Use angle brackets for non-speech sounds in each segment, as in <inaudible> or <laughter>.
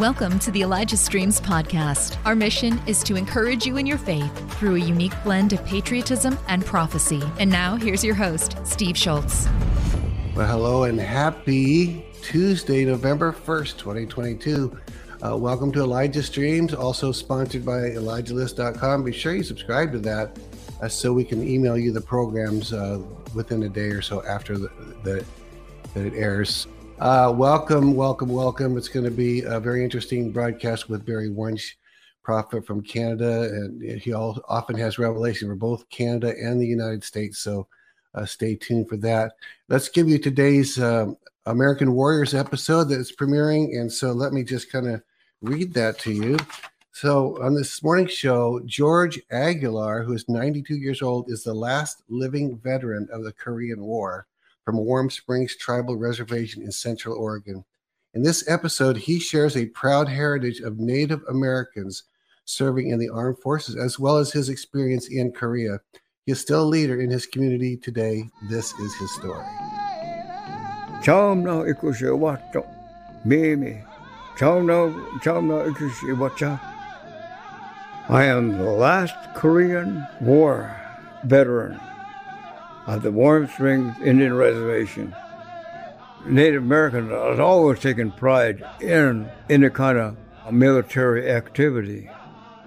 Welcome to the Elijah Streams podcast. Our mission is to encourage you in your faith through a unique blend of patriotism and prophecy. And now, here's your host, Steve Shultz. Well, hello and happy Tuesday, November 1st, 2022. Uh, welcome to Elijah Streams, also sponsored by ElijahList.com. Be sure you subscribe to that uh, so we can email you the programs uh, within a day or so after the, the that it airs. Uh, welcome, welcome, welcome. It's going to be a very interesting broadcast with Barry Wunsch, prophet from Canada, and he all, often has revelation for both Canada and the United States. So uh, stay tuned for that. Let's give you today's um, American Warriors episode that's premiering, and so let me just kind of read that to you. So on this morning's show, George Aguilar, who is 92 years old, is the last living veteran of the Korean War from Warm Springs Tribal Reservation in Central Oregon. In this episode, he shares a proud heritage of Native Americans serving in the armed forces, as well as his experience in Korea. He is still a leader in his community today. This is his story. Mimi. I am the last Korean War veteran of the Warm Springs Indian Reservation. Native Americans have always taken pride in any kind of military activity.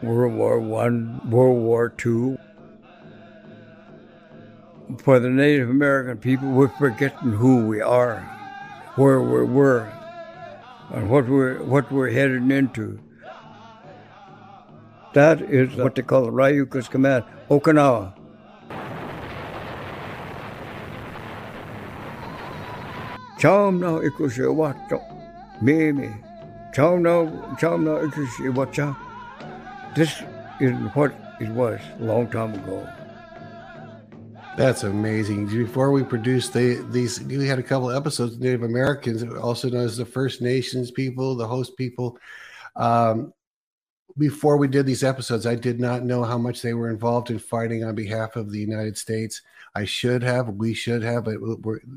World War One, World War Two. For the Native American people, we're forgetting who we are, where we were, and what we're what we're heading into. That is what they call the Ryukyus command, Okinawa. 처음 나 이것이 왔죠. 매매. 처음 나 처음 나 이것이 왔죠. This is what it was a long time ago. That's amazing. Before we produced the, these, we had a couple of episodes of Native Americans, also known as the First Nations people, the host people. Um, before we did these episodes, I did not know how much they were involved in fighting on behalf of the United States. I should have, we should have, but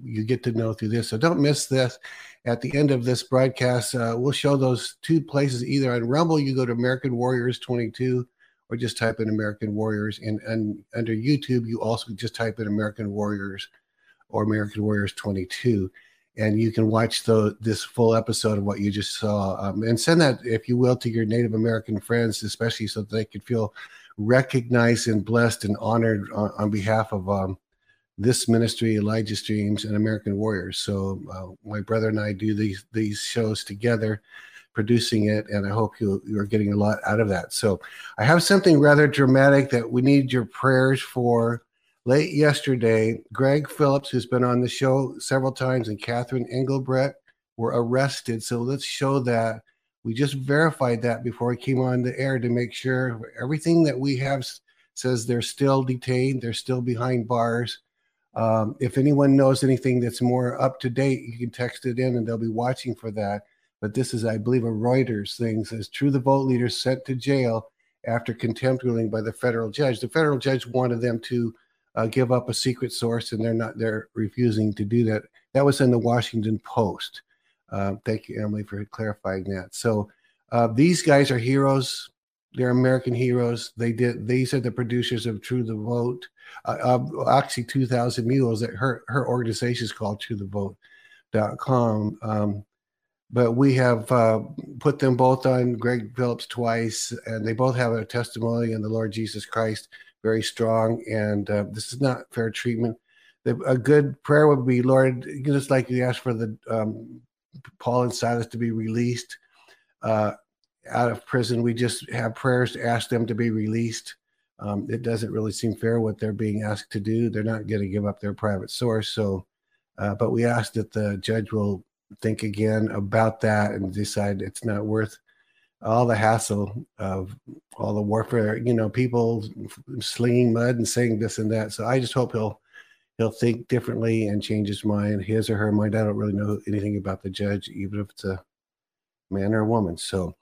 you get to know through this. So don't miss this. At the end of this broadcast, uh, we'll show those two places either on Rumble, you go to American Warriors 22, or just type in American Warriors. And, and under YouTube, you also just type in American Warriors or American Warriors 22 and you can watch the this full episode of what you just saw um, and send that if you will to your native american friends especially so that they could feel recognized and blessed and honored on, on behalf of um, this ministry, Elijah Streams, and American Warriors. So uh, my brother and I do these these shows together, producing it, and I hope you you are getting a lot out of that. So I have something rather dramatic that we need your prayers for. Late yesterday, Greg Phillips, who's been on the show several times, and Catherine Engelbrecht were arrested. So let's show that. We just verified that before we came on the air to make sure everything that we have says they're still detained, they're still behind bars um, if anyone knows anything that's more up to date, you can text it in and they'll be watching for that. But this is, I believe, a Reuters thing says true the vote leaders sent to jail after contempt ruling by the federal judge. The federal judge wanted them to uh, give up a secret source, and they're not. They're refusing to do that. That was in the Washington Post. Uh, thank you, Emily, for clarifying that. So uh, these guys are heroes. They're American heroes. They did. These are the producers of True the Vote. Uh, actually, 2,000 Mules. That her her organization is called True the Vote.com. Um, but we have uh, put them both on Greg Phillips twice, and they both have a testimony in the Lord Jesus Christ, very strong. And uh, this is not fair treatment. The, a good prayer would be, Lord, just like you asked for the um, Paul and Silas to be released. Uh, out of prison. We just have prayers to ask them to be released. Um, it doesn't really seem fair what they're being asked to do. They're not going to give up their private source. So, uh, but we ask that the judge will think again about that and decide it's not worth all the hassle of all the warfare. You know, people slinging mud and saying this and that. So I just hope he'll he'll think differently and change his mind, his or her mind. I don't really know anything about the judge, even if it's a man or a woman. So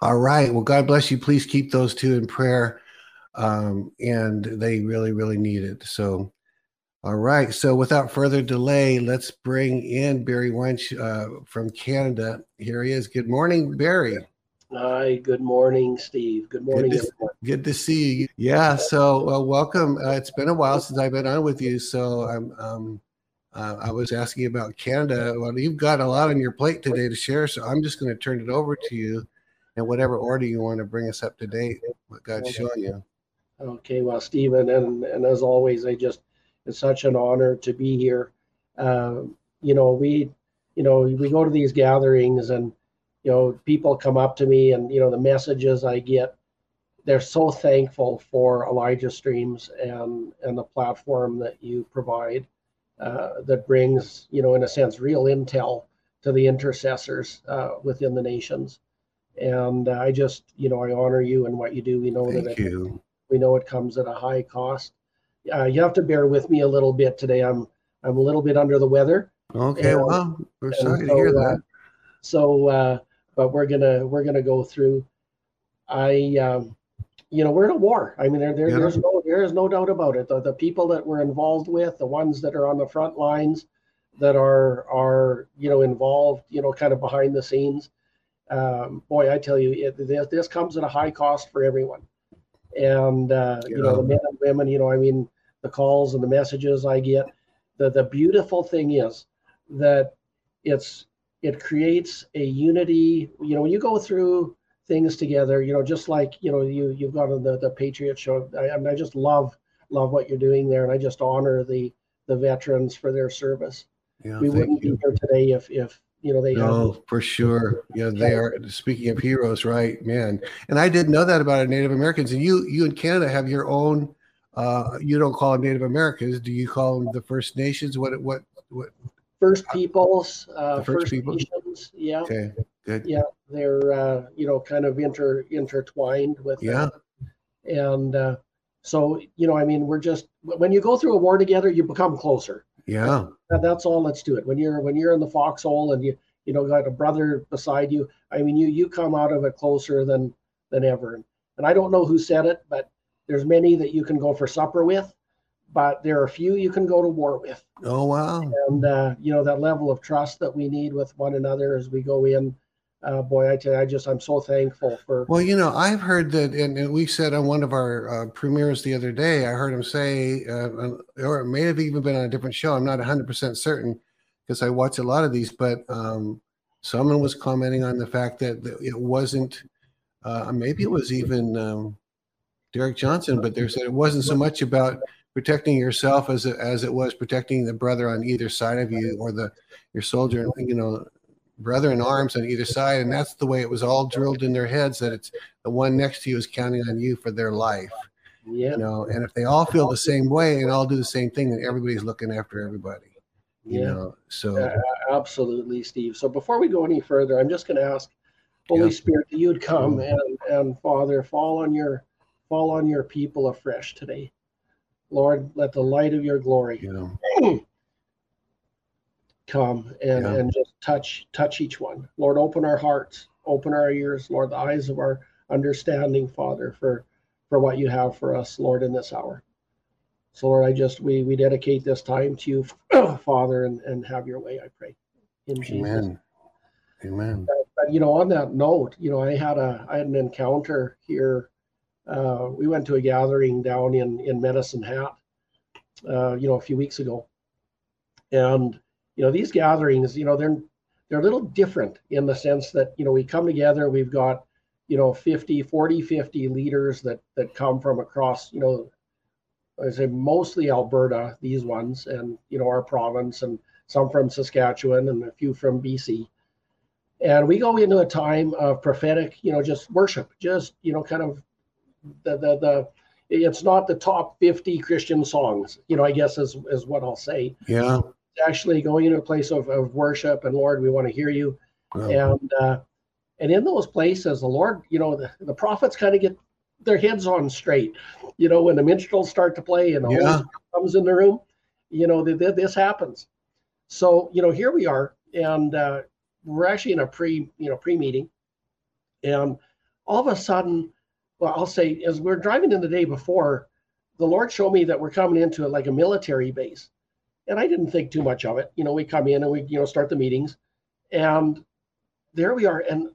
all right. Well, God bless you. Please keep those two in prayer. Um, and they really, really need it. So All right. So without further delay, let's bring in Barry Wunsch uh, from Canada. Here he is. Good morning, Barry. Hi. Good morning, Steve. Good morning, good to, everyone. Good to see you. Yeah. So uh, welcome. Uh, it's been a while since I've been on with you. So I'm. Um, uh, I was asking about Canada. Well, you've got a lot on your plate today to share, so I'm just going to turn it over to you in whatever order you want to bring us up to date. What God's showing you. Okay. Well, Stephen, and and as always, I just it's such an honor to be here. Uh, you know, we, you know, we go to these gatherings and, you know, people come up to me and, you know, the messages I get, they're so thankful for Elijah Streams and, and the platform that you provide uh, that brings, you know, in a sense, real intel to the intercessors uh, within the nations. And I just, you know, I honor you and what you do. We know Thank that you. we know it comes at a high cost uh, you have to bear with me a little bit today. I'm I'm a little bit under the weather. Okay, And- well, we're sorry to so, hear uh, that. So, uh, but we're gonna we're gonna go through. I, um, you know, we're in a war. I mean, there, there Yeah. there's no there is no doubt about it. The, the people that we're involved with, the ones that are on the front lines, that are are you know involved, you know, kind of behind the scenes. Um, boy, I tell you, it, this, this comes at a high cost for everyone. And uh, you know, the men and women. You know, I mean, the calls and the messages I get. The the beautiful thing is that it's it creates a unity. You know, when you go through things together, you know, just like you know, you you've got on the the Patriot show. I, I mean, I just love love what you're doing there, and I just honor the the veterans for their service. Yeah, we wouldn't you. be here today if if you know they No, for sure. Yeah, they are. Speaking of heroes, right, man? And I didn't know that about Native Americans. And you, you in Canada have your own. Uh, you don't call them Native Americans. Do you call them the First Nations? What? What? What? First Peoples, uh, The First First, People? Nations. Yeah, Okay, good. yeah, they're uh, you know kind of inter intertwined with Yeah. that. and uh, so you know i mean we're just when you go through a war together you become closer Yeah, That- that's all let's do it when you're when you're in the foxhole and you you know got a brother beside you i mean you you come out of it closer than than ever and i don't know who said it but there's many that you can go for supper with but there are a few you can go to war with Oh wow. and uh, you know that level of trust that we need with one another as we go in uh, boy i tell you i just i'm so thankful for Well, you know, I've heard that, and, and we said on one of our uh, premieres the other day, I heard him say, uh, or it may have even been on a different show. I'm not 100% certain because I watch a lot of these, but um, someone was commenting on the fact that that it wasn't, uh, maybe it was even um, Derek Johnson, but they said it wasn't so much about protecting yourself as it, as it was protecting the brother on either side of you or the your soldier, you know, brother in arms on either side, and that's the way it was all drilled in their heads that it's the one next to you is counting on you for their life. yeah You know, and if they all feel the same way and all do the same thing, then everybody's looking after everybody. You yeah know, so Uh, absolutely, Steve. So before we go any further, I'm just going to ask Holy Yeah. Spirit that you'd come and, and Father fall on your fall on your people afresh today. Lord, let the light of your glory know, <clears throat> come and, Yeah. and just touch touch each one. Lord, open our hearts, open our ears, Lord, the eyes of our understanding, Father, for for what you have for us, Lord, in this hour. So Lord, I just we we dedicate this time to you, <clears throat> Father, and, and have your way, I pray. In Jesus' amen, amen. but you know on that note you know i had a i had an encounter here uh, we went to a gathering down in in medicine hat uh, you know a few weeks ago. And you know these gatherings you know they're they're a little different in the sense that you know we come together we've got you know 50 40 50 leaders that that come from across you know i say mostly alberta these ones and you know our province and some from saskatchewan and a few from bc and we go into a time of prophetic you know just worship just you know kind of the the, the it's not the top 50 christian songs you know i guess is, is what i'll say. Yeah, it's actually going into a place of, of worship and lord we want to hear you. Well, and uh and in those places the lord you know the, the prophets kind of get their heads on straight you know when the minstrels start to play and the Yeah. Comes in the room you know th- th- this happens. So you know here we are and uh we're actually in a pre you know pre meeting and all of a sudden well i'll say as we're driving in the day before the Lord showed me that we're coming into like a military base. And I didn't think too much of it. You know, we come in and we, you know, start the meetings. And there we are. And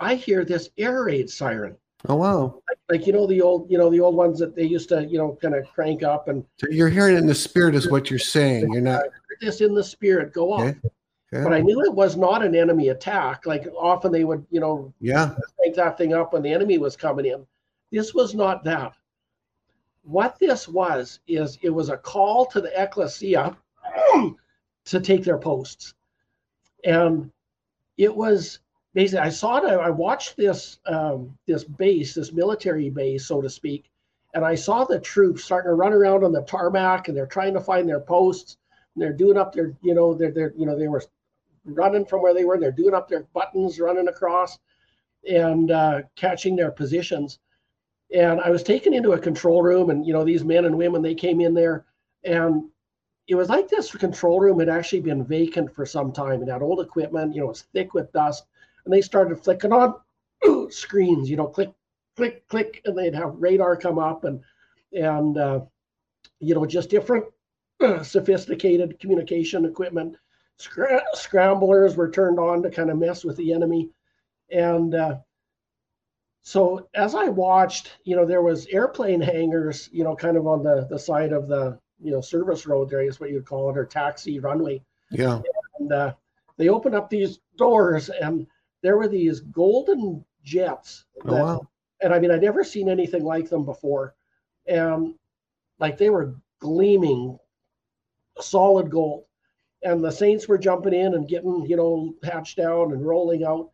I hear this air raid siren. Oh wow! Like, like, you know the old, you know the old ones that they used to, you know, kind of crank up and. So you're hearing it in the spirit, is what you're saying. You're not. This in the spirit go off. Okay. Okay. But I knew it was not an enemy attack. Like often they would, you know, yeah, crank that thing up when the enemy was coming in. This was not that. What this was is it was a call to the ecclesia <clears throat> to take their posts, and it was basically I saw it. I watched this um, this base, this military base, so to speak, and I saw the troops starting to run around on the tarmac, and they're trying to find their posts. And they're doing up their, you know, they're, they're, you know, they were running from where they were. They're doing up their buttons, running across, and uh, catching their positions. And I was taken into a control room, and you know, these men and women, they came in there, and it was like this control room had actually been vacant for some time and had old equipment, you know, it was thick with dust and they started flicking on <clears throat> screens, you know, click, click, click, and they'd have radar come up and and uh, you know just different <clears throat> sophisticated communication equipment. Scr- scramblers were turned on to kind of mess with the enemy, and uh, so as I watched, you know, there was airplane hangars, you know, kind of on the the side of the you know service road there is what you'd call it or taxi runway. Yeah, and uh, they opened up these doors and there were these golden jets. Oh, that, oh, wow. And I mean, I'd never seen anything like them before. And like they were gleaming solid gold. And the Saints were jumping in and getting, you know, hatched down and rolling out.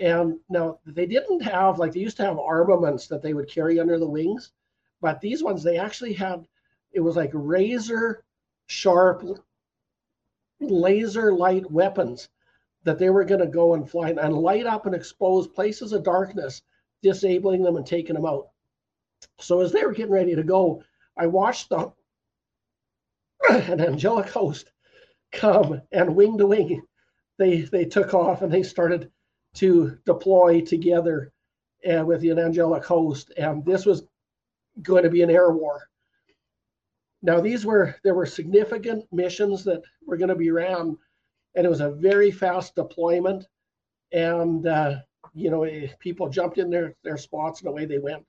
And now they didn't have, like, they used to have armaments that they would carry under the wings. But these ones, they actually had, it was like razor sharp, laser light weapons that they were going to go and fly and light up and expose places of darkness, disabling them and taking them out. So as they were getting ready to go, I watched the <coughs> an angelic host come and wing to wing, they they took off and they started to deploy together uh, with the angelic host, and this was going to be an air war. Now these were there were significant missions that were going to be ran and it was a very fast deployment. And uh, you know, eh, people jumped in their their spots and away they went.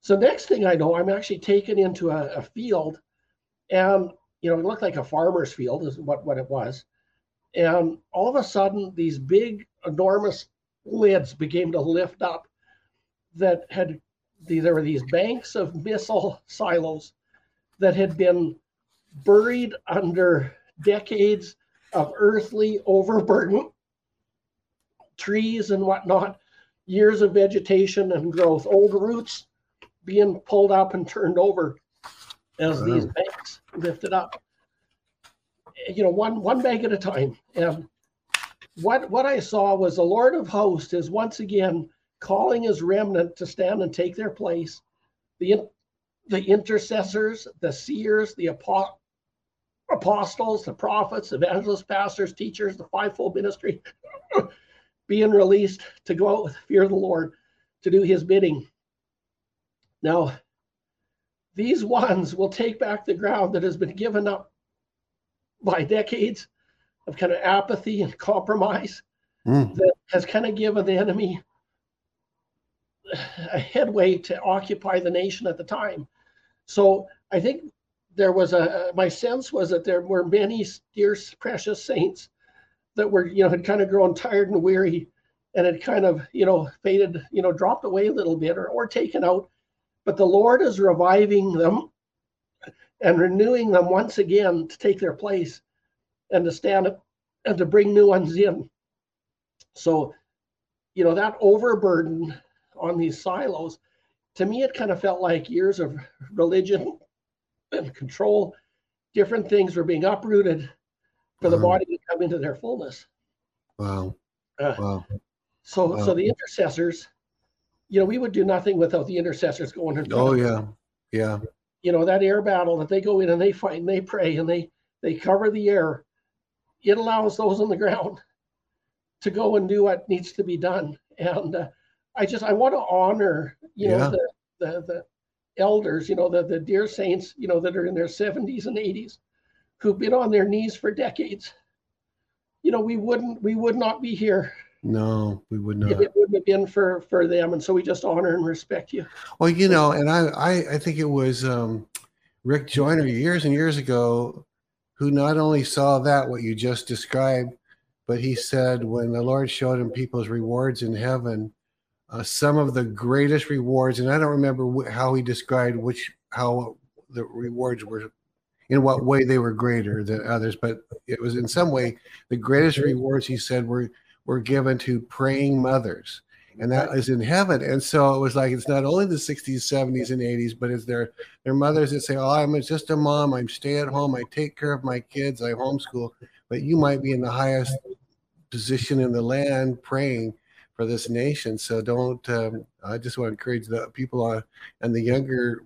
So next thing I know, I'm actually taken into a, a field, and you know, it looked like a farmer's field is what what it was. And all of a sudden, these big, enormous lids began to lift up that had there were these banks of missile <laughs> silos that had been buried under decades of earthly overburden, trees and whatnot, years of vegetation and growth, old roots being pulled up and turned over as these banks lifted up. You know, one one bank at a time. And what what I saw was the Lord of Hosts is once again calling his remnant to stand and take their place. The the intercessors, the seers, the apostles apostles, the prophets, evangelists, pastors, teachers, the fivefold ministry <laughs> being released to go out with fear of the Lord to do his bidding. Now, these ones will take back the ground that has been given up by decades of kind of apathy and compromise mm. that has kind of given the enemy a headway to occupy the nation at the time. So I think there was a my sense was that there were many dear precious saints that were you know had kind of grown tired and weary and had kind of you know faded you know dropped away a little bit or, or taken out but the lord is reviving them and renewing them once again to take their place and to stand up and to bring new ones in so you know that overburden on these silos to me it kind of felt like years of religion and control, different things were being uprooted for the wow. body to come into their fullness. Wow. Uh, wow. So, wow. so the intercessors, you know, we would do nothing without the intercessors going in. Oh yeah, yeah. You know that air battle that they go in and they fight and they pray and they they cover the air. It allows those on the ground <laughs> to go and do what needs to be done. And uh, I just I want to honor, you yeah. know, the, the the elders, you know, the, the dear saints, you know, that are in their 70s and 80s, who've been on their knees for decades, you know, we wouldn't, we would not be here. No, we would not. it wouldn't have been for for them, and so we just honor and respect you. Well, you know, and I, I, I think it was um, Rick Joyner years and years ago who not only saw that what you just described, but he said when the Lord showed him people's rewards in heaven, uh, some of the greatest rewards, and I don't remember wh- how he described which how the rewards were, in what way they were greater than others, but it was in some way the greatest rewards he said were were given to praying mothers and that is in heaven. And so it was like it's not only the 60s, 70s, and 80s, but it's their their mothers that say, "Oh, I'm just a mom. I'm stay at home. I take care of my kids. I homeschool." But you might be in the highest position in the land praying for this nation. So don't. Um, I just want to encourage the people on and the younger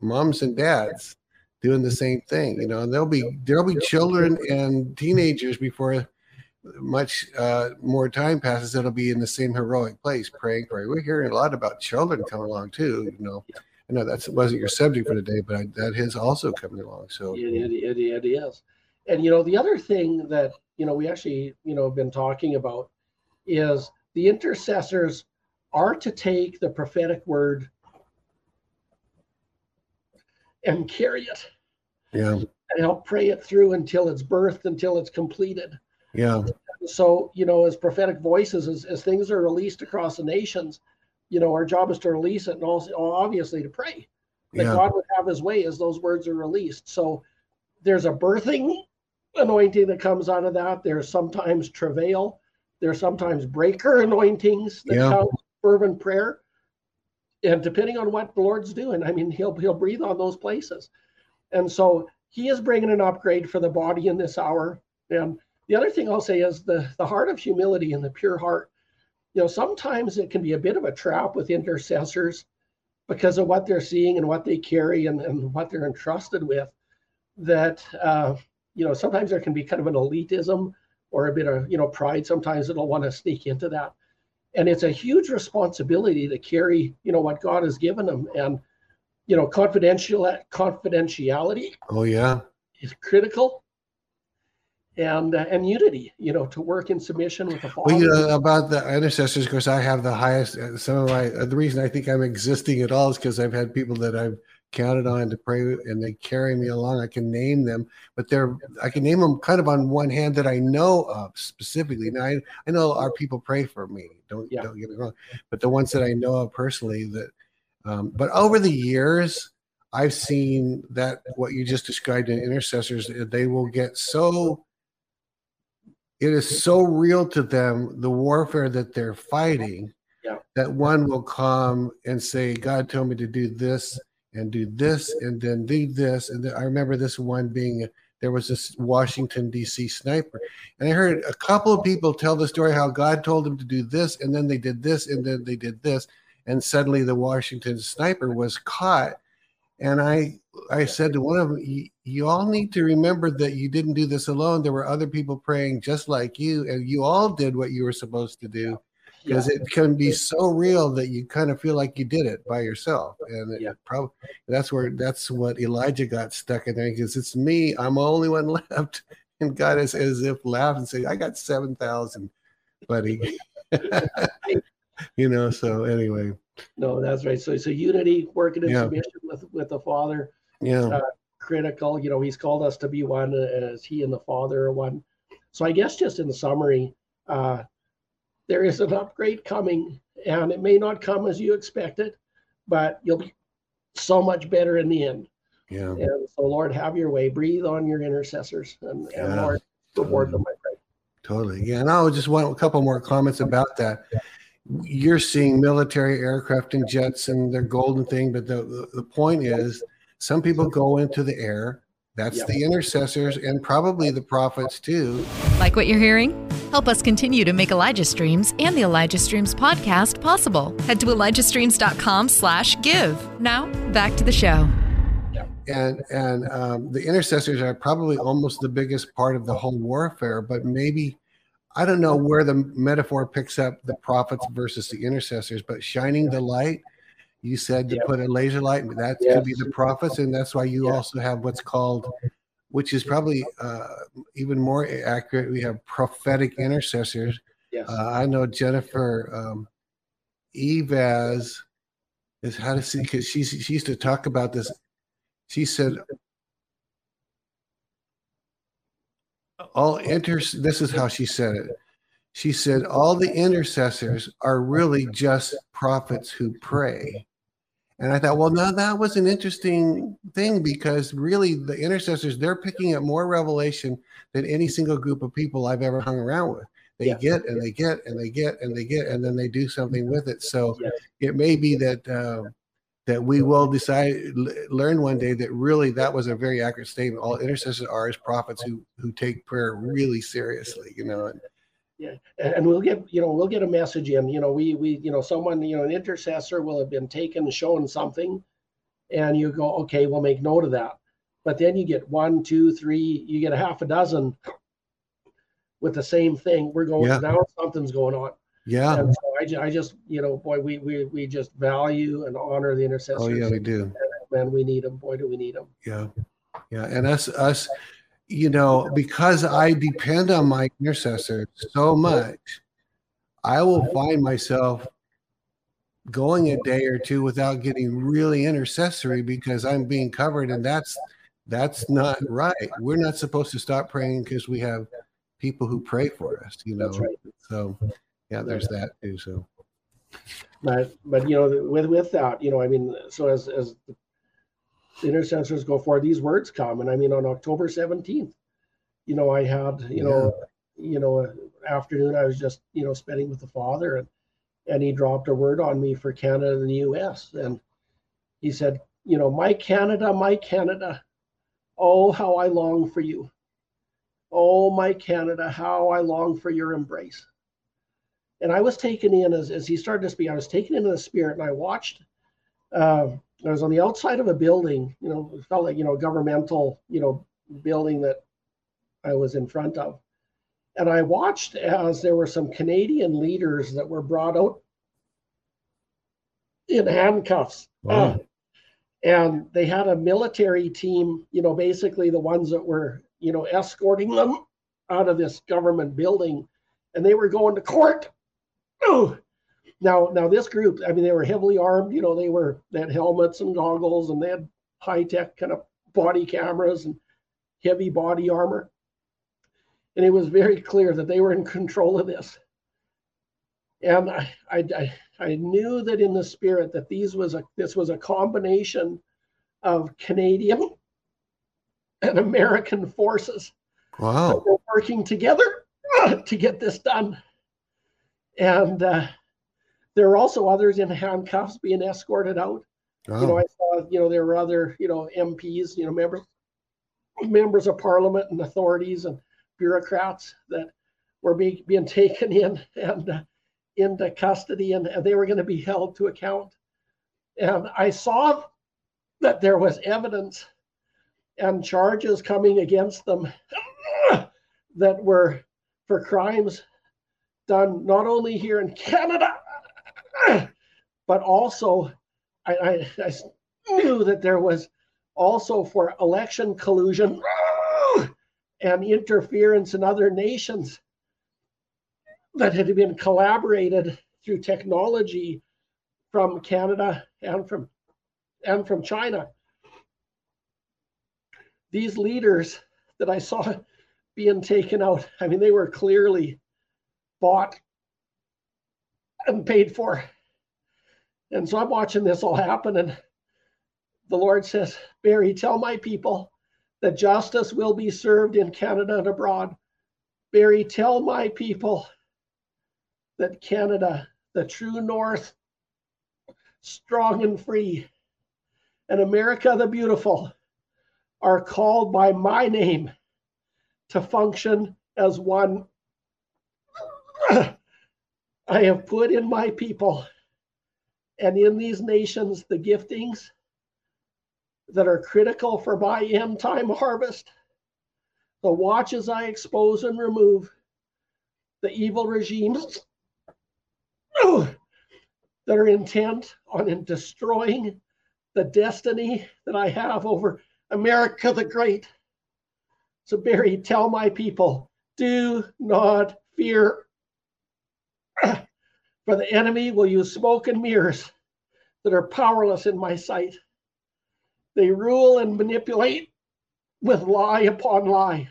moms and dads doing the same thing. You know, and there'll be there'll be children and teenagers before much uh, more time passes, it'll be in the same heroic place, praying for. We're hearing a lot about children coming along too. You know, I know that wasn't your subject for today, but I, that is also coming along. So It, it, it, it is. And, you know, the other thing that, you know, we actually, you know, have been talking about is the intercessors are to take the prophetic word and carry it yeah, and help pray it through until it's birthed, until it's completed. Yeah, So, you know, as prophetic voices, as, as things are released across the nations, you know, our job is to release it and also obviously to pray that yeah, God would have his way as those words are released. So there's a birthing anointing that comes out of that. There's sometimes travail. There's sometimes breaker <laughs> anointings that Yeah. come fervent prayer. And depending on what the Lord's doing, I mean, he'll he'll breathe on those places. And so he is bringing an upgrade for the body in this hour. And the other thing I'll say is the the heart of humility and the pure heart. You know, sometimes it can be a bit of a trap with intercessors because of what they're seeing and what they carry and, and what they're entrusted with that uh, you know sometimes there can be kind of an elitism or a bit of you know pride. Sometimes it'll want to sneak into that. And it's a huge responsibility to carry you know what god has given them and you know confidential confidentiality oh yeah, is critical and uh, and unity you know to work in submission with the father Well, you know about the intercessors, of course, I have the highest. uh, Some of my uh, the reason I think I'm existing at all is because I've had people that I've counted on to pray, and they carry me along. I can name them, but they're I can name them kind of on one hand that I know of specifically. Now I, I know our people pray for me. Don't Yeah. don't get me wrong, but the ones that I know of personally that. Um, but over the years, I've seen that what you just described in intercessors, they will get so it is so real to them the warfare that they're fighting Yeah. that one will come and say god told me to do this and do this and then do this. And then, i remember this one being there was this washington d.c sniper. And i heard a couple of people tell the story how god told them to do this and then they did this and then they did this. And suddenly the washington sniper was caught. And i i said to one of them "You- all need to remember that you didn't do this alone. There were other people praying just like you and you all did what you were supposed to do because it can be so real that you kind of feel like you did it by yourself and it Yeah. probably that's where that's what elijah got stuck in there. Because it's me. I'm the only one <laughs> left. And god is as if laughed and said i got 7000 buddy. <laughs> You know so anyway. No that's right. So so unity working in Yeah. submission with with the father yeah. Uh, critical. You know, he's called us to be one as he and the Father are one. So I guess just in summary, uh, there is an upgrade coming, and it may not come as you expected, but you'll be so much better in the end. yeah And so, Lord, have your way. Breathe on your intercessors, and, and Yeah. Lord, reward them. I pray. Totally. Yeah. And I'll just want a couple more comments about that. You're seeing military aircraft and jets and their golden thing, but the, the point is some people go into the air. That's Yeah. the intercessors and probably the prophets too. Like what you're hearing? Help us continue to make Elijah Streams and the Elijah Streams podcast possible. Head to ElijahStreams.com slash give. Now, back to the show. And and um, the intercessors are probably almost the biggest part of the whole warfare, but maybe I don't know where the metaphor picks up the prophets versus the intercessors, but shining the light. You said to Yeah. put a laser light. That could be the prophets, and that's why you Yeah. also have what's called, which is probably uh, even more accurate. We have prophetic intercessors. Yes. Uh, I know Jennifer um, Eivaz is how to see because she she used to talk about this. She said all inter. This is how she said it. She said all the intercessors are really just prophets who pray. And I thought, well, now that was an interesting thing because really the intercessors they're picking up more revelation than any single group of people I've ever hung around with they Yeah. get and they get and they get and they get and then they do something with it so Yes. it may be that uh, that we will decide learn one day that really that was a very accurate statement all intercessors are as prophets who who take prayer really seriously you know and and, and we'll get you know we'll get a message in you know we we you know someone you know an intercessor will have been taken and shown something and you go okay we'll make note of that. But then you get one two three you get a half a dozen with the same thing. We're going Yeah. now something's going on. Yeah. And so I, ju- I just you know boy we, we we just value and honor the intercessors oh yeah we do. Man we need them boy do we need them yeah yeah and us us you know because i depend on my intercessor so much i will find myself going a day or two without getting really intercessory because i'm being covered and that's that's not right. We're not supposed to stop praying because we have people who pray for us you know? right. So yeah there's that too so. But but you know with with that you know i mean so as as the intercessors go forward these words come and i mean on october 17th you know i had you know you know afternoon i was just you know spending with the father and and he dropped a word on me for canada and the us and he said you know my canada my canada oh how i long for you oh my canada how i long for your embrace and I was taken in as, as he started to speak. I was taken into the spirit, and I watched. Uh, I was on the outside of a building, you know, it felt like you know a governmental, you know, building that I was in front of, and I watched as there were some Canadian leaders that were brought out in handcuffs. Wow. Uh, and they had a military team, you know, basically the ones that were, you know, escorting them out of this government building, and they were going to court. Oh, now, now this group, I mean, they were heavily armed. You know, they were they had helmets and goggles, and they had high tech kind of body cameras and heavy body armor. And it was very clear that they were in control of this. And I, I, I, knew that in the spirit that these was a this was a combination of Canadian and American forces wow working together to get this done. And uh, there were also others in handcuffs being escorted out. You know, I saw, you know, there were other, you know, MPs, you know, members, members of parliament and authorities and bureaucrats that were being, being taken in and uh, into custody and, and they were going to be held to account. And I saw that there was evidence and charges coming against them that were for crimes done not only here in Canada, <clears throat> but also I, I, I knew that there was also for election collusion <clears throat> and interference in other nations that had been collaborated through technology from Canada and from and from China. These leaders that I saw being taken out, I mean, they were clearly bought and paid for. And so I'm watching this all happen, and the Lord says, Barry, tell my people that justice will be served in Canada and abroad. Barry, tell my people that Canada, the true North, strong and free, and America the beautiful are called by my name to function as one. <clears throat> I have put in my people and in these nations the giftings that are critical for my end time harvest. The watch as I expose and remove the evil regimes <clears throat> that are intent on destroying the destiny that I have over America the Great. So, Barry, tell my people do not fear, for the enemy will use smoke and mirrors that are powerless in my sight. They rule and manipulate with lie upon lie.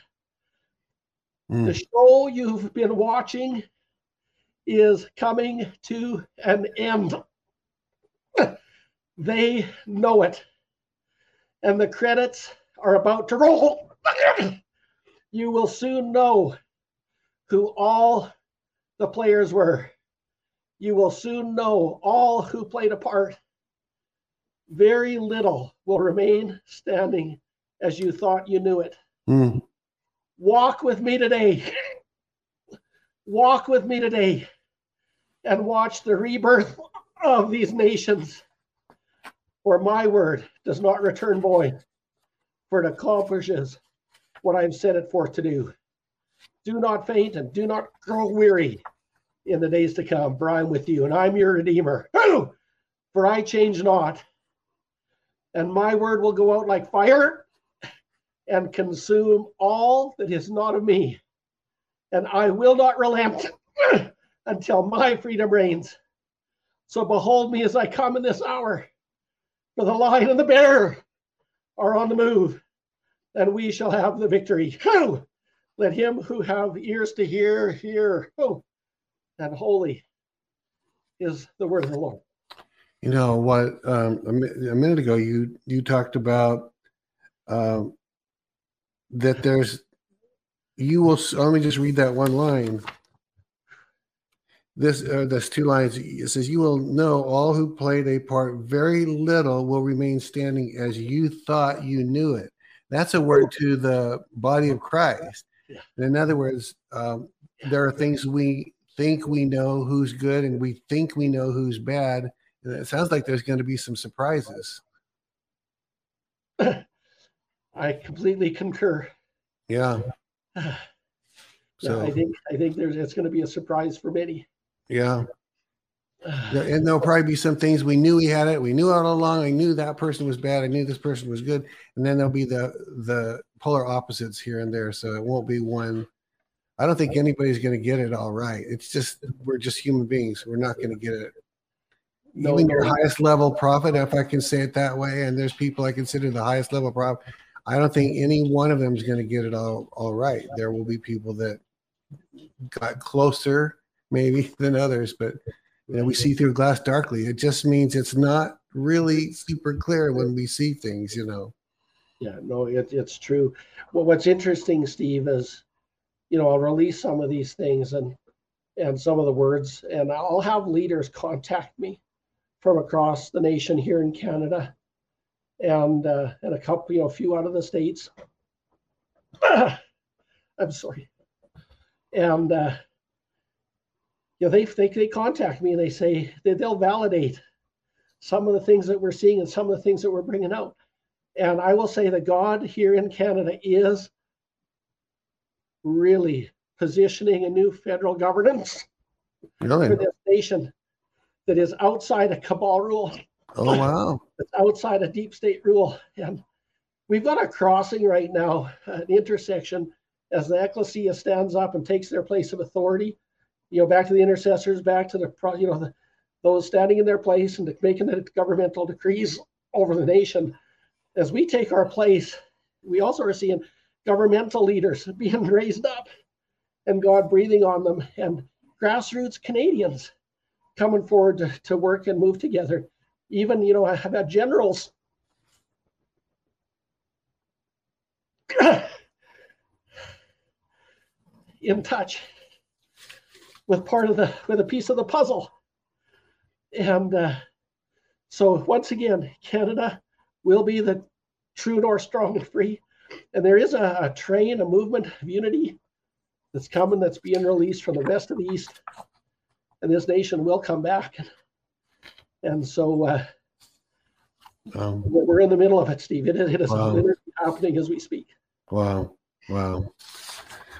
Mm. The show you've been watching is coming to an end. <laughs> they know it. And the credits are about to roll. <laughs> you will soon know who all the players were. You will soon know all who played a part. Very little will remain standing as you thought you knew it. Mm. Walk with me today. Walk with me today and watch the rebirth of these nations. For my word does not return void, for it accomplishes what I've set it forth to do. Do not faint and do not grow weary in the days to come, for I'm with you, and I'm your Redeemer. For I change not, and my word will go out like fire and consume all that is not of me. And I will not relent <clears throat> until my freedom reigns. So behold me as I come in this hour, for the lion and the bear are on the move, and we shall have the victory. Let him who have ears to hear, hear. Oh, and holy is the word of the Lord. You know what? Um, a, a, minute ago, you you talked about um, that there's you will. Let me just read that one line this uh, there's two lines it says you will know all who played a part very little will remain standing as you thought you knew it that's a word to the body of christ in other words um, there are things we think we know who's good and we think we know who's bad and it sounds like there's going to be some surprises <clears throat> i completely concur yeah <sighs> so yeah, i think i think there's it's going to be a surprise for many <sighs> yeah. and there'll probably be some things we knew we had it. We knew all along. I knew that person was bad. I knew this person was good. And then there'll be the the polar opposites here and there. So it won't be one. I don't think anybody's going to get it all right. It's just we're just human beings. We're not going to get it. No, Even your highest level prophet, if I can say it that way, and there's people I consider the highest level prophet. I don't think any one of them is going to get it all all right. There will be people that got closer maybe <laughs> than others, but you know, we see through glass darkly. It just means it's not really super clear when we see things, you know. Yeah, no, it, it's true. Well, what's interesting, Steve, is you know I'll release some of these things and and some of the words, and I'll have leaders contact me from across the nation here in Canada, and uh, and a couple, you know, a few out of the states. <coughs> I'm sorry, and uh, you know, they, they, they contact me and they say that they'll validate some of the things that we're seeing and some of the things that we're bringing out. And I will say that God here in Canada is really positioning a new federal governance really? for this nation that is outside of cabal rule. Oh wow! <laughs> It's outside of deep state rule, and we've got a crossing right now, an intersection, as the ecclesia stands up and takes their place of authority you know, back to the intercessors, back to the, you know, the, those standing in their place and making the governmental decrees over the nation. As we take our place, we also are seeing governmental leaders <laughs> being raised up and God breathing on them and grassroots Canadians coming forward to, to work and move together. Even, you know, I've had generals <coughs> in touch with part of the with a piece of the puzzle. And uh, so once again, Canada will be the true north, strong and free. And there is a, a train, a movement of unity that's coming, that's being released from the west of the east, and this nation will come back. And so uh, um, we're in the middle of it, Steve. It, it is wow. happening as we speak. Wow, wow.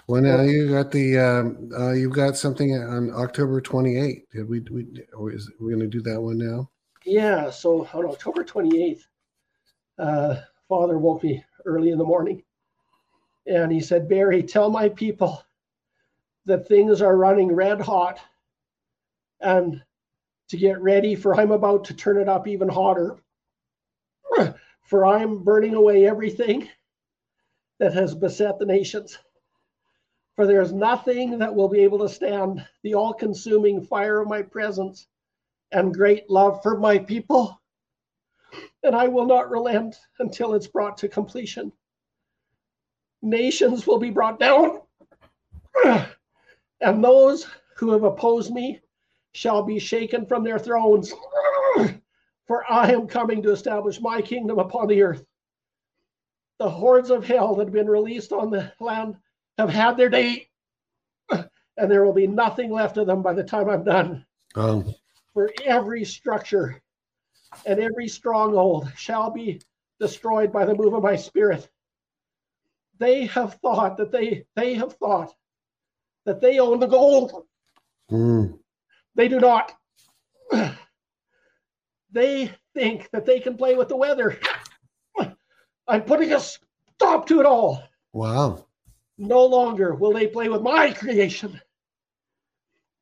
Well, now you got the um, uh, you've got something on October 28th. Did we, we or is we going to do that one now? Yeah. So on October 28th, uh, Father woke me early in the morning, and he said, "Barry, tell my people that things are running red hot, and to get ready for I'm about to turn it up even hotter. <clears throat> For I'm burning away everything that has beset the nations." For there is nothing that will be able to stand the all consuming fire of my presence and great love for my people. And I will not relent until it's brought to completion. Nations will be brought down, <sighs> and those who have opposed me shall be shaken from their thrones. <clears throat> For I am coming to establish my kingdom upon the earth. The hordes of hell that have been released on the land have had their day, <clears throat> and there will be nothing left of them by the time I'm done. Um, For every structure and every stronghold shall be destroyed by the move of my spirit. They have thought that they they have thought that they own the gold. mm, They do not. They think that they can play with the weather. I'm putting a stop to it all. wow. No longer will they play with my creation.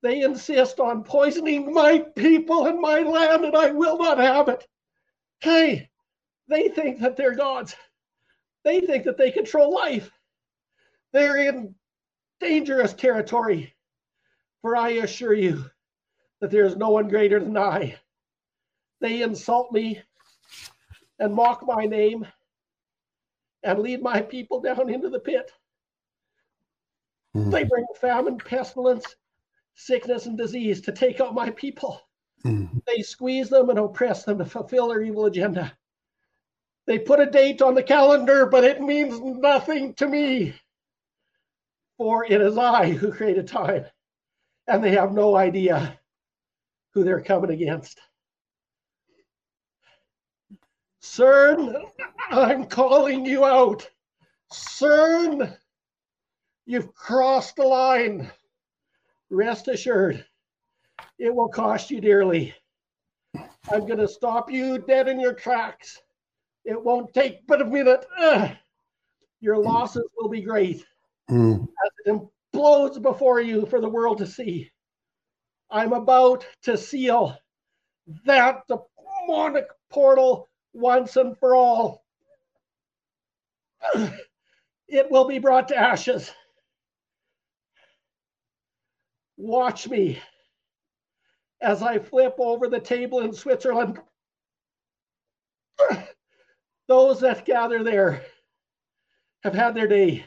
They insist on poisoning my people and my land, and I will not have it. Hey, they think that they're gods. They think that they control life. They're in dangerous territory. For I assure you that there is no one greater than I. They insult me and mock my name and lead my people down into the pit. Mm, They bring famine, pestilence, sickness, and disease to take out my people. mm, They squeeze them and oppress them to fulfill their evil agenda. They put a date on the calendar, but it means nothing to me. For it is I who created time, and they have no idea who they're coming against. CERN, I'm calling you out. CERN, you've crossed the line. Rest assured, it will cost you dearly. I'm going to stop you dead in your tracks. It won't take but a minute. Ugh. Your losses will be great mm, as it implodes before you for the world to see. I'm about to seal that demonic portal once and for all. It will be brought to ashes. Watch me as I flip over the table in Switzerland. <sighs> Those that gather there have had their day.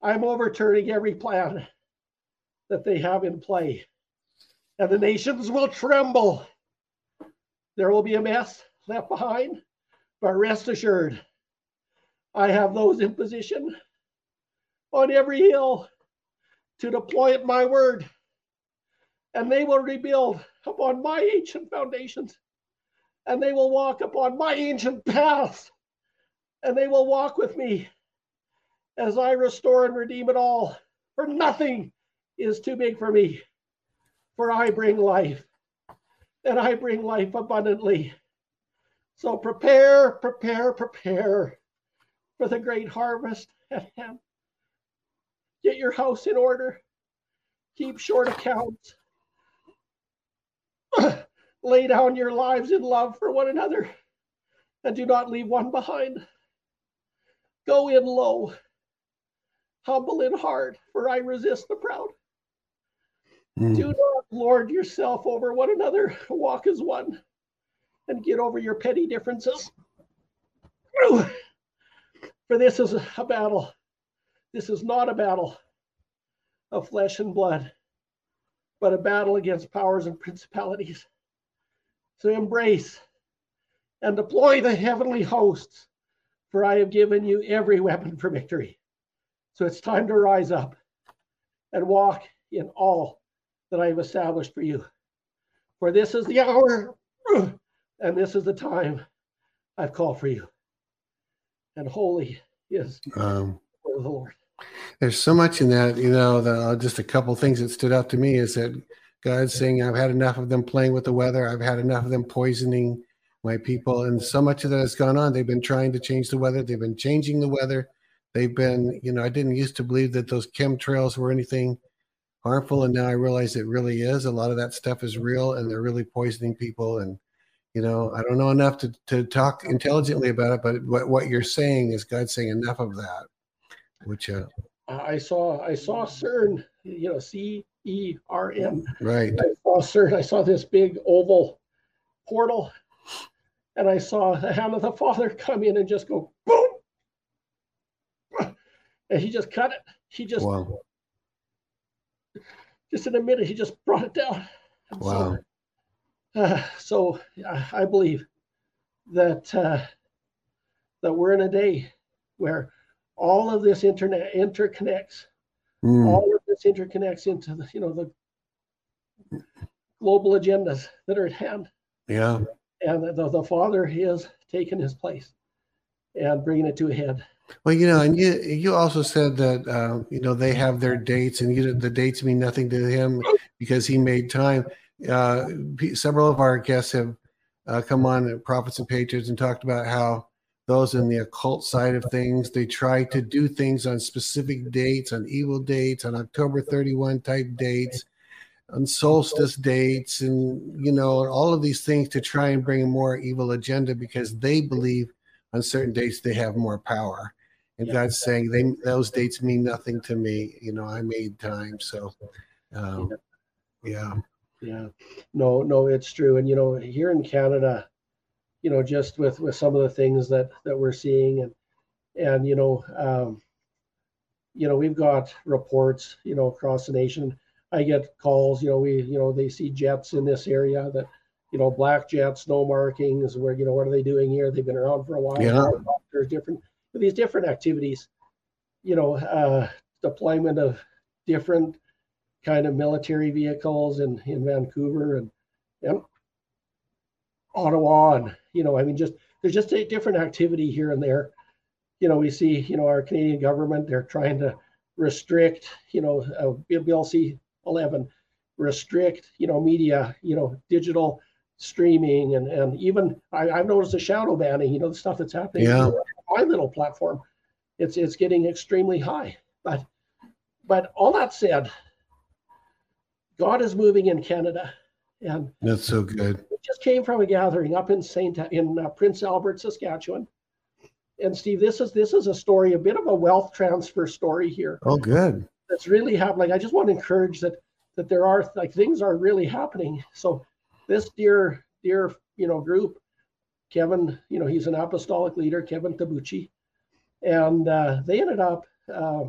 I'm overturning every plan that they have in play, and the nations will tremble. There will be a mess left behind, but rest assured, I have those in position on every hill to deploy at my word, and they will rebuild upon my ancient foundations, and they will walk upon my ancient paths, and they will walk with me as I restore and redeem it all. For nothing is too big for me, for I bring life, and I bring life abundantly. So prepare, prepare, prepare for the great harvest at hand. Get your house in order. Keep short accounts. <clears throat> Lay down your lives in love for one another and do not leave one behind. Go in low, humble in heart, for I resist the proud. mm. Do not lord yourself over one another. Walk as one and get over your petty differences. <clears throat> For this is a battle. This is not a battle of flesh and blood, but a battle against powers and principalities. So embrace and deploy the heavenly hosts, for I have given you every weapon for victory. So it's time to rise up and walk in all that I have established for you. For this is the hour and this is the time I've called for you. And holy is Um, the the Lord. There's so much in that, you know, the, uh, just a couple things that stood out to me is that God's saying, I've had enough of them playing with the weather. I've had enough of them poisoning my people. And so much of that has gone on. They've been trying to change the weather. They've been changing the weather. They've been, you know, I didn't used to believe that those chemtrails were anything harmful. And now I realize it really is. A lot of that stuff is real and they're really poisoning people. And, you know, I don't know enough to, to talk intelligently about it, but what, what you're saying is God saying enough of that, which, uh, I saw, I saw CERN, you know, C E R N. right. I saw CERN. I saw this big oval portal, and I saw the hand of the Father come in and just go boom, and he just cut it. He just, Wow. just in a minute, he just brought it down. And Wow. So, uh, so I believe that uh, that we're in a day where all of this internet interconnects Mm, all of this interconnects into the you know the global agendas that are at hand yeah. and the, the father is taking his place and bringing it to a head Well, you know, and you you also said that uh, you know they have their dates, and you the dates mean nothing to him because he made time. Uh, several of our guests have uh, come on at Prophets and Patriots and talked about how those in the occult side of things they try to do things on specific dates, on evil dates, on October thirty one type dates, on solstice dates, and you know all of these things to try and bring a more evil agenda because they believe on certain dates they have more power. And Yeah. God's saying they those dates mean nothing to me. You know, I made time. So um, yeah. yeah no no it's true and you know here in canada you know just with with some of the things that that we're seeing and and you know um you know we've got reports you know across the nation. I get calls you know we you know they see jets in this area that you know black jets no markings where you know what are they doing here? They've been around for a while. Yeah. there's different these different activities you know uh deployment of different kind of military vehicles in in vancouver and and ottawa and you know i mean just there's just a different activity here and there you know we see you know our canadian government they're trying to restrict you know uh, bill c 11 restrict you know media you know digital streaming and and even I, i've noticed the shadow banning you know the stuff that's happening Yeah. on my little platform it's it's getting extremely high but but all that said god is moving in canada and That's so good. Just came from a gathering up in Saint in uh, Prince Albert, Saskatchewan. And Steve, this is this is a story, a bit of a wealth transfer story here Oh, good. that's really happening. I just want to encourage that that there are like things are really happening. So this dear dear you know group, Kevin, you know he's an apostolic leader, Kevin Tabucci, and uh, they ended up uh,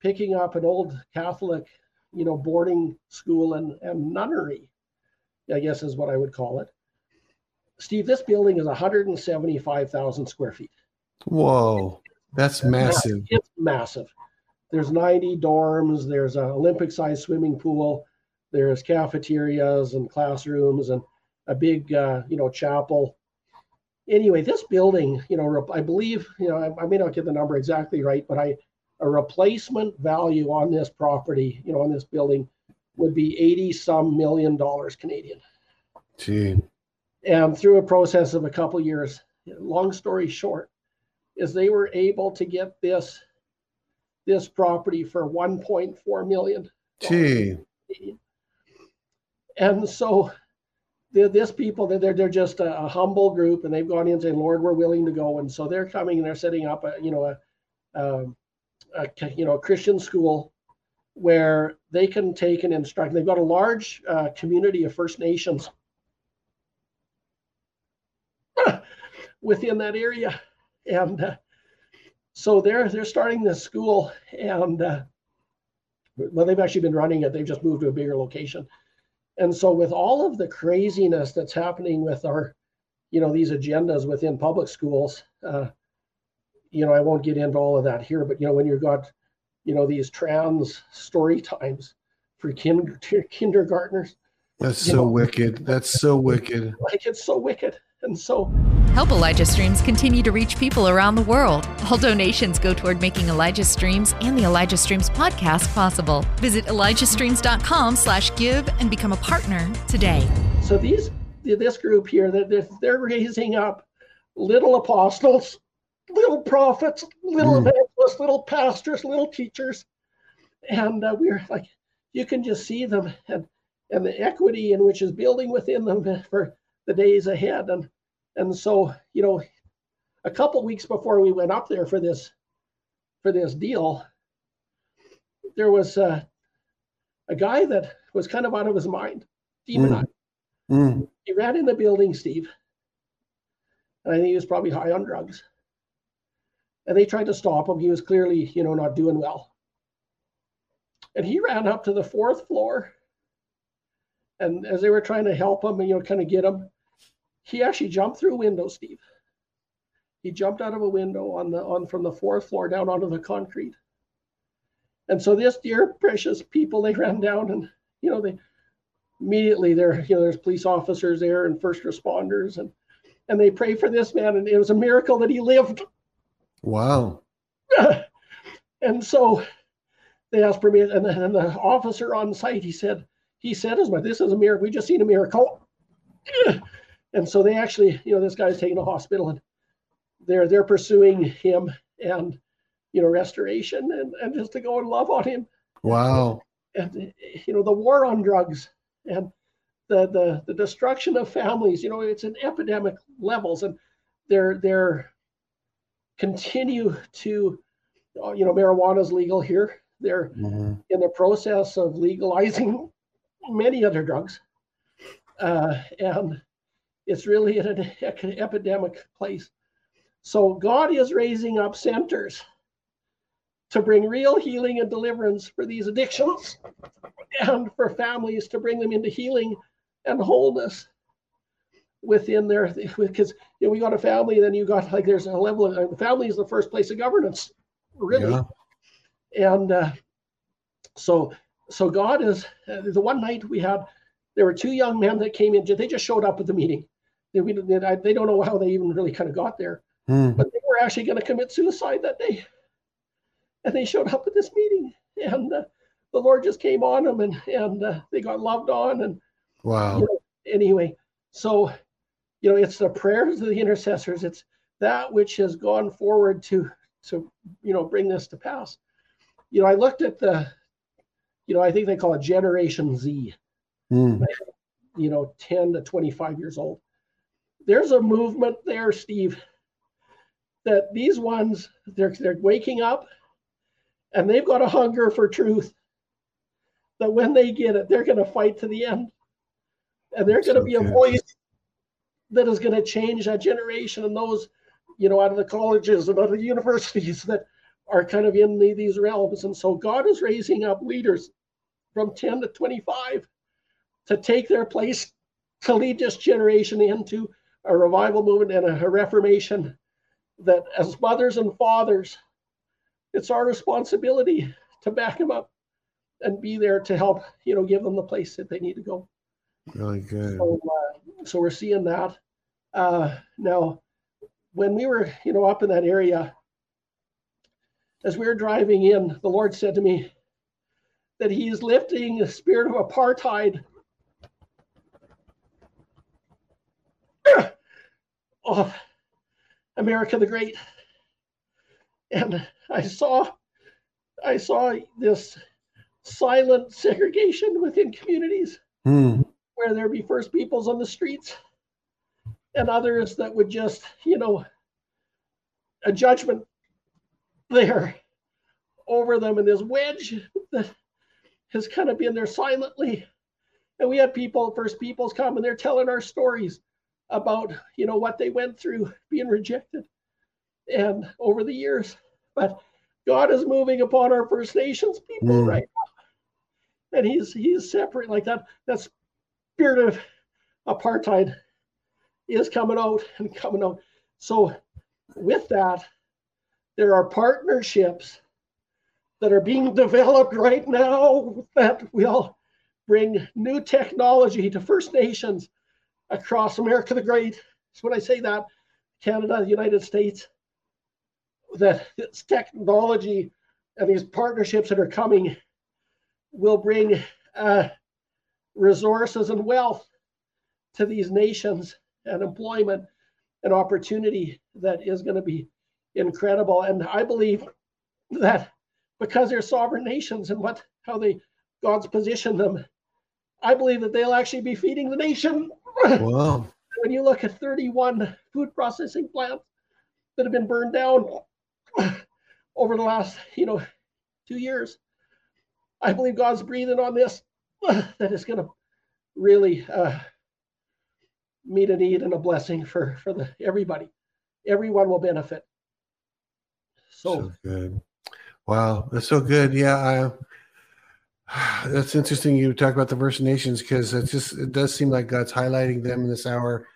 picking up an old Catholic, you know, boarding school and and nunnery, I guess is what I would call it. Steve, this building is 175,000 square feet. Whoa. That's massive. It's massive. There's 90 dorms. There's an Olympic-sized swimming pool. There's cafeterias and classrooms and a big, uh, you know, chapel. Anyway, this building, you know, I believe, you know, I, I may not get the number exactly right, but I, a replacement value on this property, you know, on this building, would be 80 some million dollars Canadian Gee. and through a process of a couple years long story short is they were able to get this this property for 1.4 million Gee. and so this people they're, they're just a, a humble group and they've gone in saying lord we're willing to go and so they're coming and they're setting up a you know a, um, a you know a christian school where they can take and instruct. They've got a large uh, community of first nations <laughs> within that area. And uh, so they're they're starting this school and uh, well they've actually been running it. They've just moved to a bigger location. And so with all of the craziness that's happening with our you know these agendas within public schools uh, you know i won't get into all of that here but you know when you've got you know these trans story times for kin- <laughs> kindergartners That's You so know- wicked. That's so <laughs> wicked. like it's so wicked and so Help Elijah Streams continue to reach people around the world. All donations go toward making Elijah Streams and the Elijah Streams podcast possible. Visit ElijahStreams.com slash give and become a partner today. So these this group here, they're, they're raising up little apostles, little prophets, little mm. evangelists, little pastors, little teachers. And uh, we're like, you can just see them and, and the equity in which is building within them for the days ahead. And and so, you know, a couple weeks before we went up there for this for this deal, there was uh, a guy that was kind of out of his mind, demonized. Mm. Mm. He ran in the building, Steve, and I think he was probably high on drugs. And they tried to stop him. He was clearly, you know, not doing well. And he ran up to the fourth floor. And as they were trying to help him and, you know, kind of get him, he actually jumped through a window, Steve. He jumped out of a window on the on from the fourth floor down onto the concrete. And so this dear precious people, they ran down and you know they immediately there you know there's police officers there and first responders and and they pray for this man and it was a miracle that he lived. Wow. <laughs> and so they asked permission and, and the officer on site he said he said as much this is a miracle we just seen a miracle <laughs> and so they actually, you know, this guy's taken to hospital and they're they're pursuing him and you know restoration and, and just to go and love on him. Wow. And you know, the war on drugs and the the the destruction of families, you know, it's an epidemic levels and they're they're continue to you know, marijuana is legal here. They're mm-hmm. in the process of legalizing many other drugs. Uh, and it's really an epidemic place. So God is raising up centers to bring real healing and deliverance for these addictions and for families to bring them into healing and wholeness within their because you know we got a family and then you got like there's a level of the family is the first place of governance really yeah. and uh, so so god is uh, the one night we had there were two young men that came in they just showed up at the meeting they, we, they, they don't know how they even really kind of got there, mm. but they were actually going to commit suicide that day. And they showed up at this meeting, and uh, the Lord just came on them, and and uh, they got loved on. And wow. You know, anyway, so you know, it's the prayers of the intercessors. It's that which has gone forward to to you know bring this to pass. You know, I looked at the, you know, I think they call it Generation Z. Mm. You know, 10 to 25 years old there's a movement there, Steve, that these ones they're they're waking up and they've got a hunger for truth. That when they get it, they're going to fight to the end, and they're going to be a voice that is going to change that generation and those, you know, out of the colleges and out of the universities <laughs> that are kind of in the, these realms. And so God is raising up leaders from 10 to 25 to take their place to lead this generation into a revival movement and a, reformation that as mothers and fathers, it's our responsibility to back them up and be there to help, you know, give them the place that they need to go. Really good. So, uh, so we're seeing that. Uh, now, when we were, you know, up in that area, as we were driving in, the Lord said to me that He is lifting the spirit of apartheid <coughs> of America the Great. And I saw I saw this silent segregation within communities hmm. Where there'd be first peoples on the streets and others that would just, you know, a judgment there over them and this wedge that has kind of been there silently. And we had people, first peoples come and they're telling our stories about you know what they went through being rejected and over the years but god is moving upon our first nations people mm. right now and he's he's separate like that that spirit of apartheid is coming out and coming out so with that there are partnerships that are being developed right now that will bring new technology to first nations across America the Great. So when I say that, Canada, the United States, that this technology and these partnerships that are coming will bring uh, resources and wealth to these nations and employment and opportunity that is going to be incredible. And I believe that because they're sovereign nations and what how they God's positioned them, I believe that they'll actually be feeding the nation. <laughs> Wow. when you look at 31 food processing plants that have been burned down over the last, you know, two years, I believe God's breathing on this <sighs> that is going to really uh, meet a need and a blessing for for the everybody. Everyone will benefit. So, so good. Wow, that's so good. Yeah, I, <sighs> that's interesting. You talk about the First Nations because it just it does seem like God's highlighting them in this hour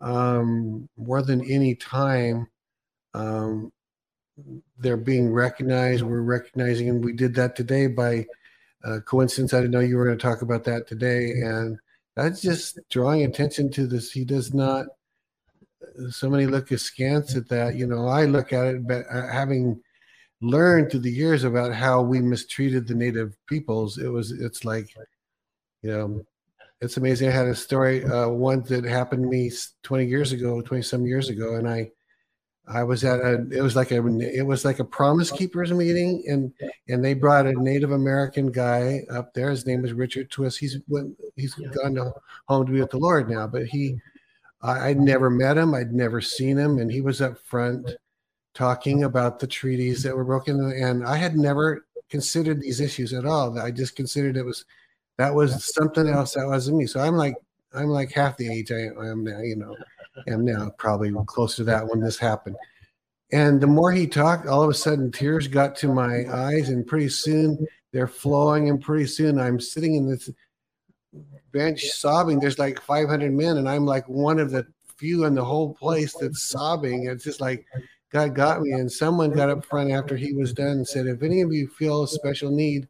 um, more than any time. Um, they're being recognized. We're recognizing, and we did that today by uh, coincidence. I didn't know you were going to talk about that today, and that's just drawing attention to this. He does not. So many look askance at that. You know, I look at it, but uh, having learned through the years about how we mistreated the native peoples, it was. It's like, you know, it's amazing. I had a story, uh, one that happened to me 20 years ago, 20 some years ago, and I I was at a it was like a it was like a promise keepers meeting and and they brought a Native American guy up there. His name was Richard Twiss. He's went he's gone to, home to be with the Lord now, but he I, I'd never met him, I'd never seen him, and he was up front talking about the treaties that were broken. And I had never considered these issues at all. I just considered it was that was something else that wasn't me. So I'm like I'm like half the age I am now, you know am now, probably close to that when this happened. And the more he talked, all of a sudden tears got to my eyes, and pretty soon they're flowing, and pretty soon I'm sitting in this bench sobbing. There's like 500 men, and I'm like one of the few in the whole place that's sobbing. It's just like God got me. And someone got up front after he was done and said, If any of you feel a special need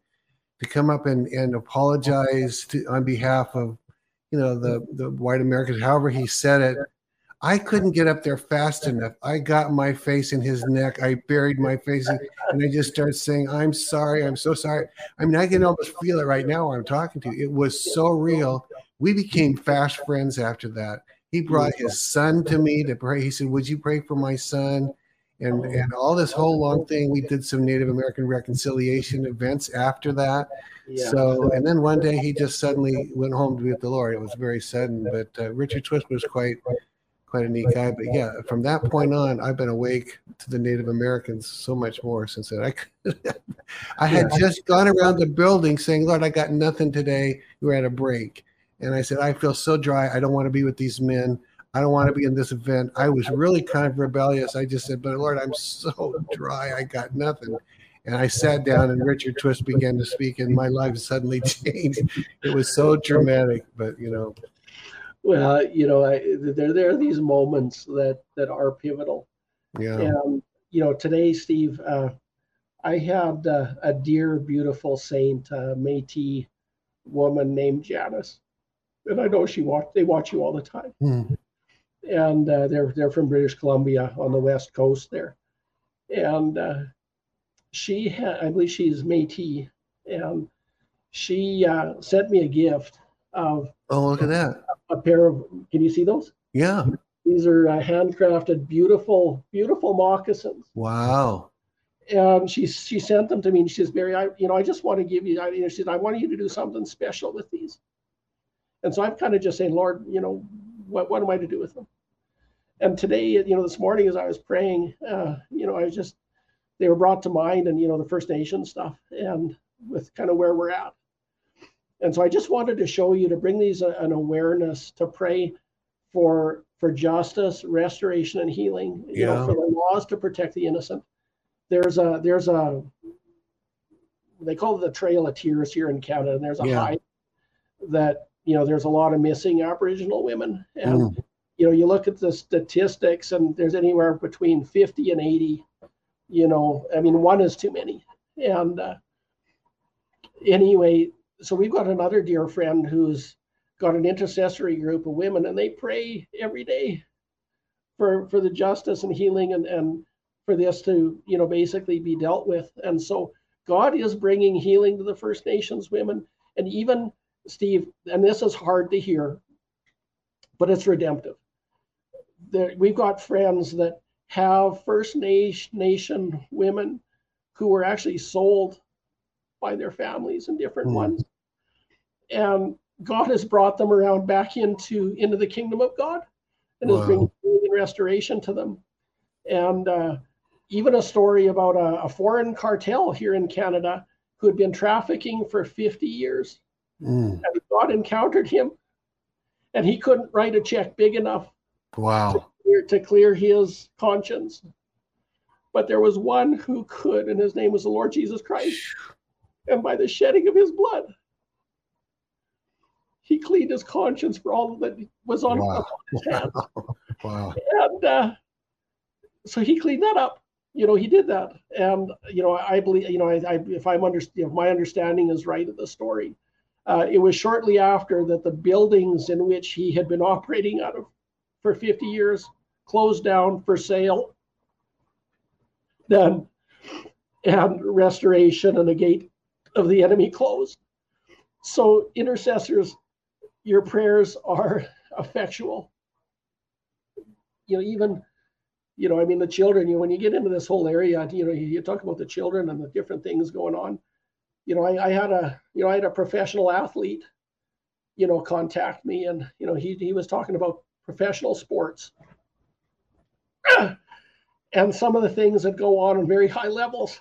to come up and, and apologize to, on behalf of, you know, the, the white Americans, however he said it, I couldn't get up there fast enough. I got my face in his neck. I buried my face in, and I just started saying, I'm sorry. I'm so sorry. I mean, I can almost feel it right now I'm talking to you. It was so real. We became fast friends after that. He brought his son to me to pray. He said, Would you pray for my son? And, and all this whole long thing, we did some Native American reconciliation events after that. Yeah. So, and then one day he just suddenly went home to be with the Lord. It was very sudden, but uh, Richard Twiss was quite quite a neat guy. But yeah, from that point on, I've been awake to the Native Americans so much more since then. I, <laughs> I had just gone around the building saying, Lord, I got nothing today. We are at a break. And I said, I feel so dry. I don't want to be with these men. I don't want to be in this event. I was really kind of rebellious. I just said, but Lord, I'm so <laughs> dry. I got nothing. And I sat down and Richard Twiss began to speak and my life suddenly <laughs> changed. It was so dramatic, but you know, well, you know, I, there there are these moments that that are pivotal. Yeah. And you know, today, Steve, uh, I had uh, a dear, beautiful saint, uh, Métis woman named Janice, and I know she watch. They watch you all the time. Mm. And uh, they're they're from British Columbia on the west coast there, and uh, she I believe she's Métis, and she uh, sent me a gift of. Oh, look at that! a pair of. Can you see those? Yeah. These are uh, handcrafted, beautiful, beautiful moccasins. Wow. And she she sent them to me, and she says, "Barry, I you know I just want to give you. I, you know, she said I want you to do something special with these." And so I'm kind of just saying, Lord, you know, what what am I to do with them? And today, you know, this morning as I was praying, uh, you know, I was just they were brought to mind, and you know, the First Nation stuff, and with kind of where we're at. And so I just wanted to show you to bring these uh, an awareness to pray for for justice, restoration, and healing. You yeah. know, for the laws to protect the innocent. There's a there's a they call it the Trail of Tears here in Canada, and there's a yeah. high that you know there's a lot of missing Aboriginal women, and mm. you know you look at the statistics, and there's anywhere between 50 and 80. You know, I mean, one is too many, and uh, anyway, so we've got another dear friend who's got an intercessory group of women and they pray every day for for the justice and healing and and for this to you know basically be dealt with. And so God is bringing healing to the First Nations women, and even Steve. And this is hard to hear, but it's redemptive. There, we've got friends that have First Nation women who were actually sold by their families and different mm. ones. And God has brought them around back into into the kingdom of God and wow. is bringing restoration to them. And uh, even a story about a, a, foreign cartel here in Canada who had been trafficking for 50 years. Mm. And God encountered him, and he couldn't write a check big enough wow. to, clear, to clear his conscience. But there was one who could, and his name was the Lord Jesus Christ. And by the shedding of his blood, he cleaned his conscience for all that was on, wow. his hands. <laughs> wow. And uh, so he cleaned that up. You know, he did that. And, you know, I believe, you know, I, I if I'm under, if my understanding is right of the story, uh, it was shortly after that the buildings in which he had been operating out of for 50 years closed down for sale. Then, and restoration and the gate of the enemy closed. So intercessors your prayers are <laughs> effectual. You know, even, you know, I mean, the children, you know, when you get into this whole area, you know, you, you talk about the children and the different things going on. You know, I, I had a, you know, I had a professional athlete, you know, contact me and, you know, he, he was talking about professional sports <clears throat> and some of the things that go on on very high levels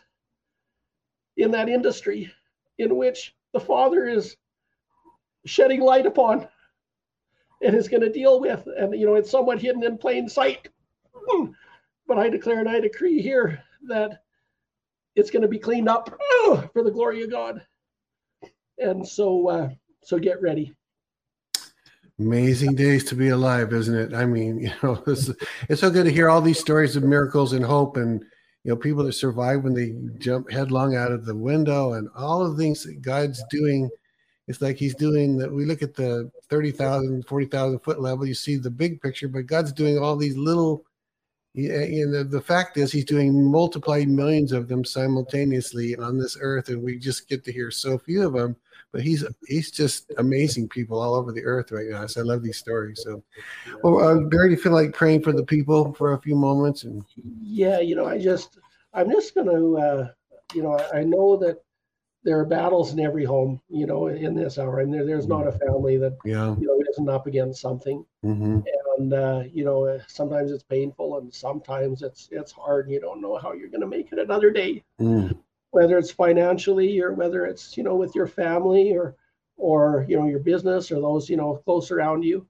in that industry in which the father is shedding light upon and is going to deal with. And, you know, it's somewhat hidden in plain sight. But I declare and I decree here that it's going to be cleaned up for the glory of God. And so, uh, so get ready. Amazing days to be alive, isn't it? I mean, <laughs> you know, it's, it's so good to hear all these stories of miracles and hope and, you know, people that survive when they jump headlong out of the window and all of the things that God's doing it's like he's doing that. We look at the 30,000, 40,000 foot level, you see the big picture, but God's doing all these little, and uh, the, the fact is, he's doing multiplied millions of them simultaneously on this earth, and we just get to hear so few of them. But he's he's just amazing people all over the earth right now. So I love these stories. So, well, uh, Barry, do you feel like praying for the people for a few moments? And yeah, you know, I just I'm just going to, uh, you know, I, I know that there are battles in every home, you know, in this hour, and there, there's not a family that yeah. you know isn't up against something. Mm-hmm. And uh, you know, uh, sometimes it's painful, and sometimes it's it's hard. And you don't know how you're going to make it another day, mm. Whether it's financially or whether it's you know with your family or or you know your business or those you know close around you.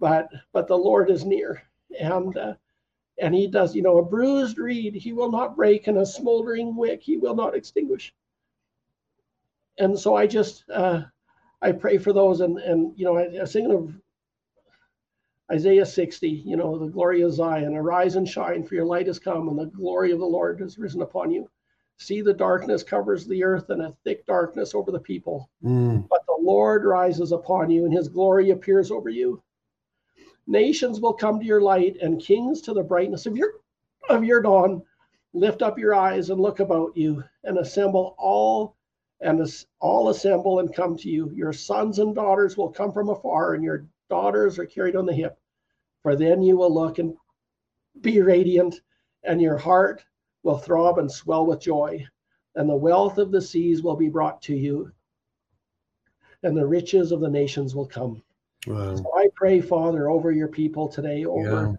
But but the Lord is near, and uh, and He does. You know, a bruised reed He will not break, and a smoldering wick He will not extinguish and so I just uh, I pray for those, and and you know I, I thinking of Isaiah 60, you know, the glory of Zion, arise and shine, for your light has come, and the glory of the Lord has risen upon you. See, the darkness covers the earth, and a thick darkness over the people. Mm. But the Lord rises upon you, and his glory appears over you. Nations will come to your light, and kings to the brightness of your of your dawn. Lift up your eyes and look about you, and assemble all and all assemble and come to you. Your sons and daughters will come from afar, and your daughters are carried on the hip. For then you will look and be radiant, and your heart will throb and swell with joy. And the wealth of the seas will be brought to you, and the riches of the nations will come. Wow. So I pray, Father, over your people today, over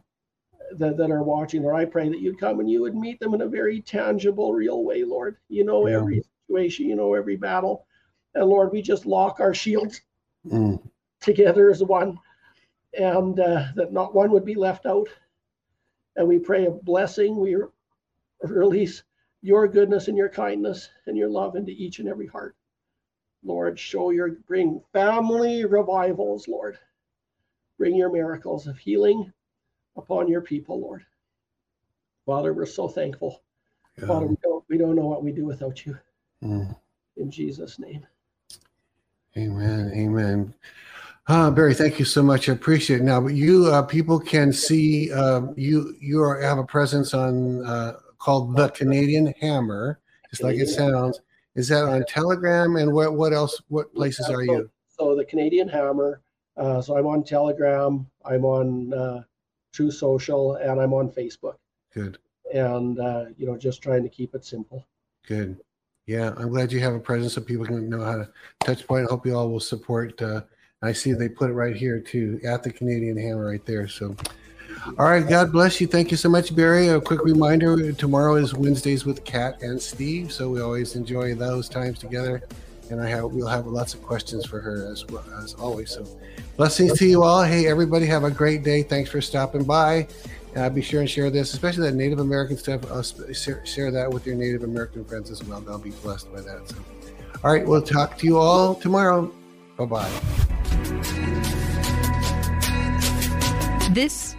yeah. that, that are watching, or I pray that you'd come and you would meet them in a very tangible, real way, Lord. You know yeah. every situation, you know, every battle. And Lord, we just lock our shields mm. together as one, and uh, that not one would be left out. And we pray a blessing. We release your goodness and your kindness and your love into each and every heart. Lord, show your bring family revivals, Lord. Bring your miracles of healing upon your people, Lord. Father, we're so thankful. Father, we don't, we don't know what we do without you. Mm. In Jesus' name. Amen. Amen. Uh, Barry, thank you so much. I appreciate it. Now, but you uh, people can see uh, you. You are, have a presence on uh, called the Canadian Hammer, just like it sounds. Is that on Telegram and what? What else? What places are you? So the Canadian Hammer. Uh, so I'm on Telegram. I'm on uh, Truth Social, and I'm on Facebook. Good. And you know, just trying to keep it simple. Good. Yeah, I'm glad you have a presence so people can know how to touch point. I hope you all will support. Uh, I see they put it right here too at the Canadian Hammer right there. So, all right, God bless you. Thank you so much, Barry. A quick reminder: tomorrow is Wednesdays with Kat and Steve, so we always enjoy those times together. And I have we'll have lots of questions for her as well as always. So, blessings to you all. Hey, everybody, have a great day. Thanks for stopping by. Uh, be sure and share this, especially that Native American stuff. Uh, share, that with your Native American friends as well. They'll be blessed by that. So, all right, we'll talk to you all tomorrow. Bye bye. This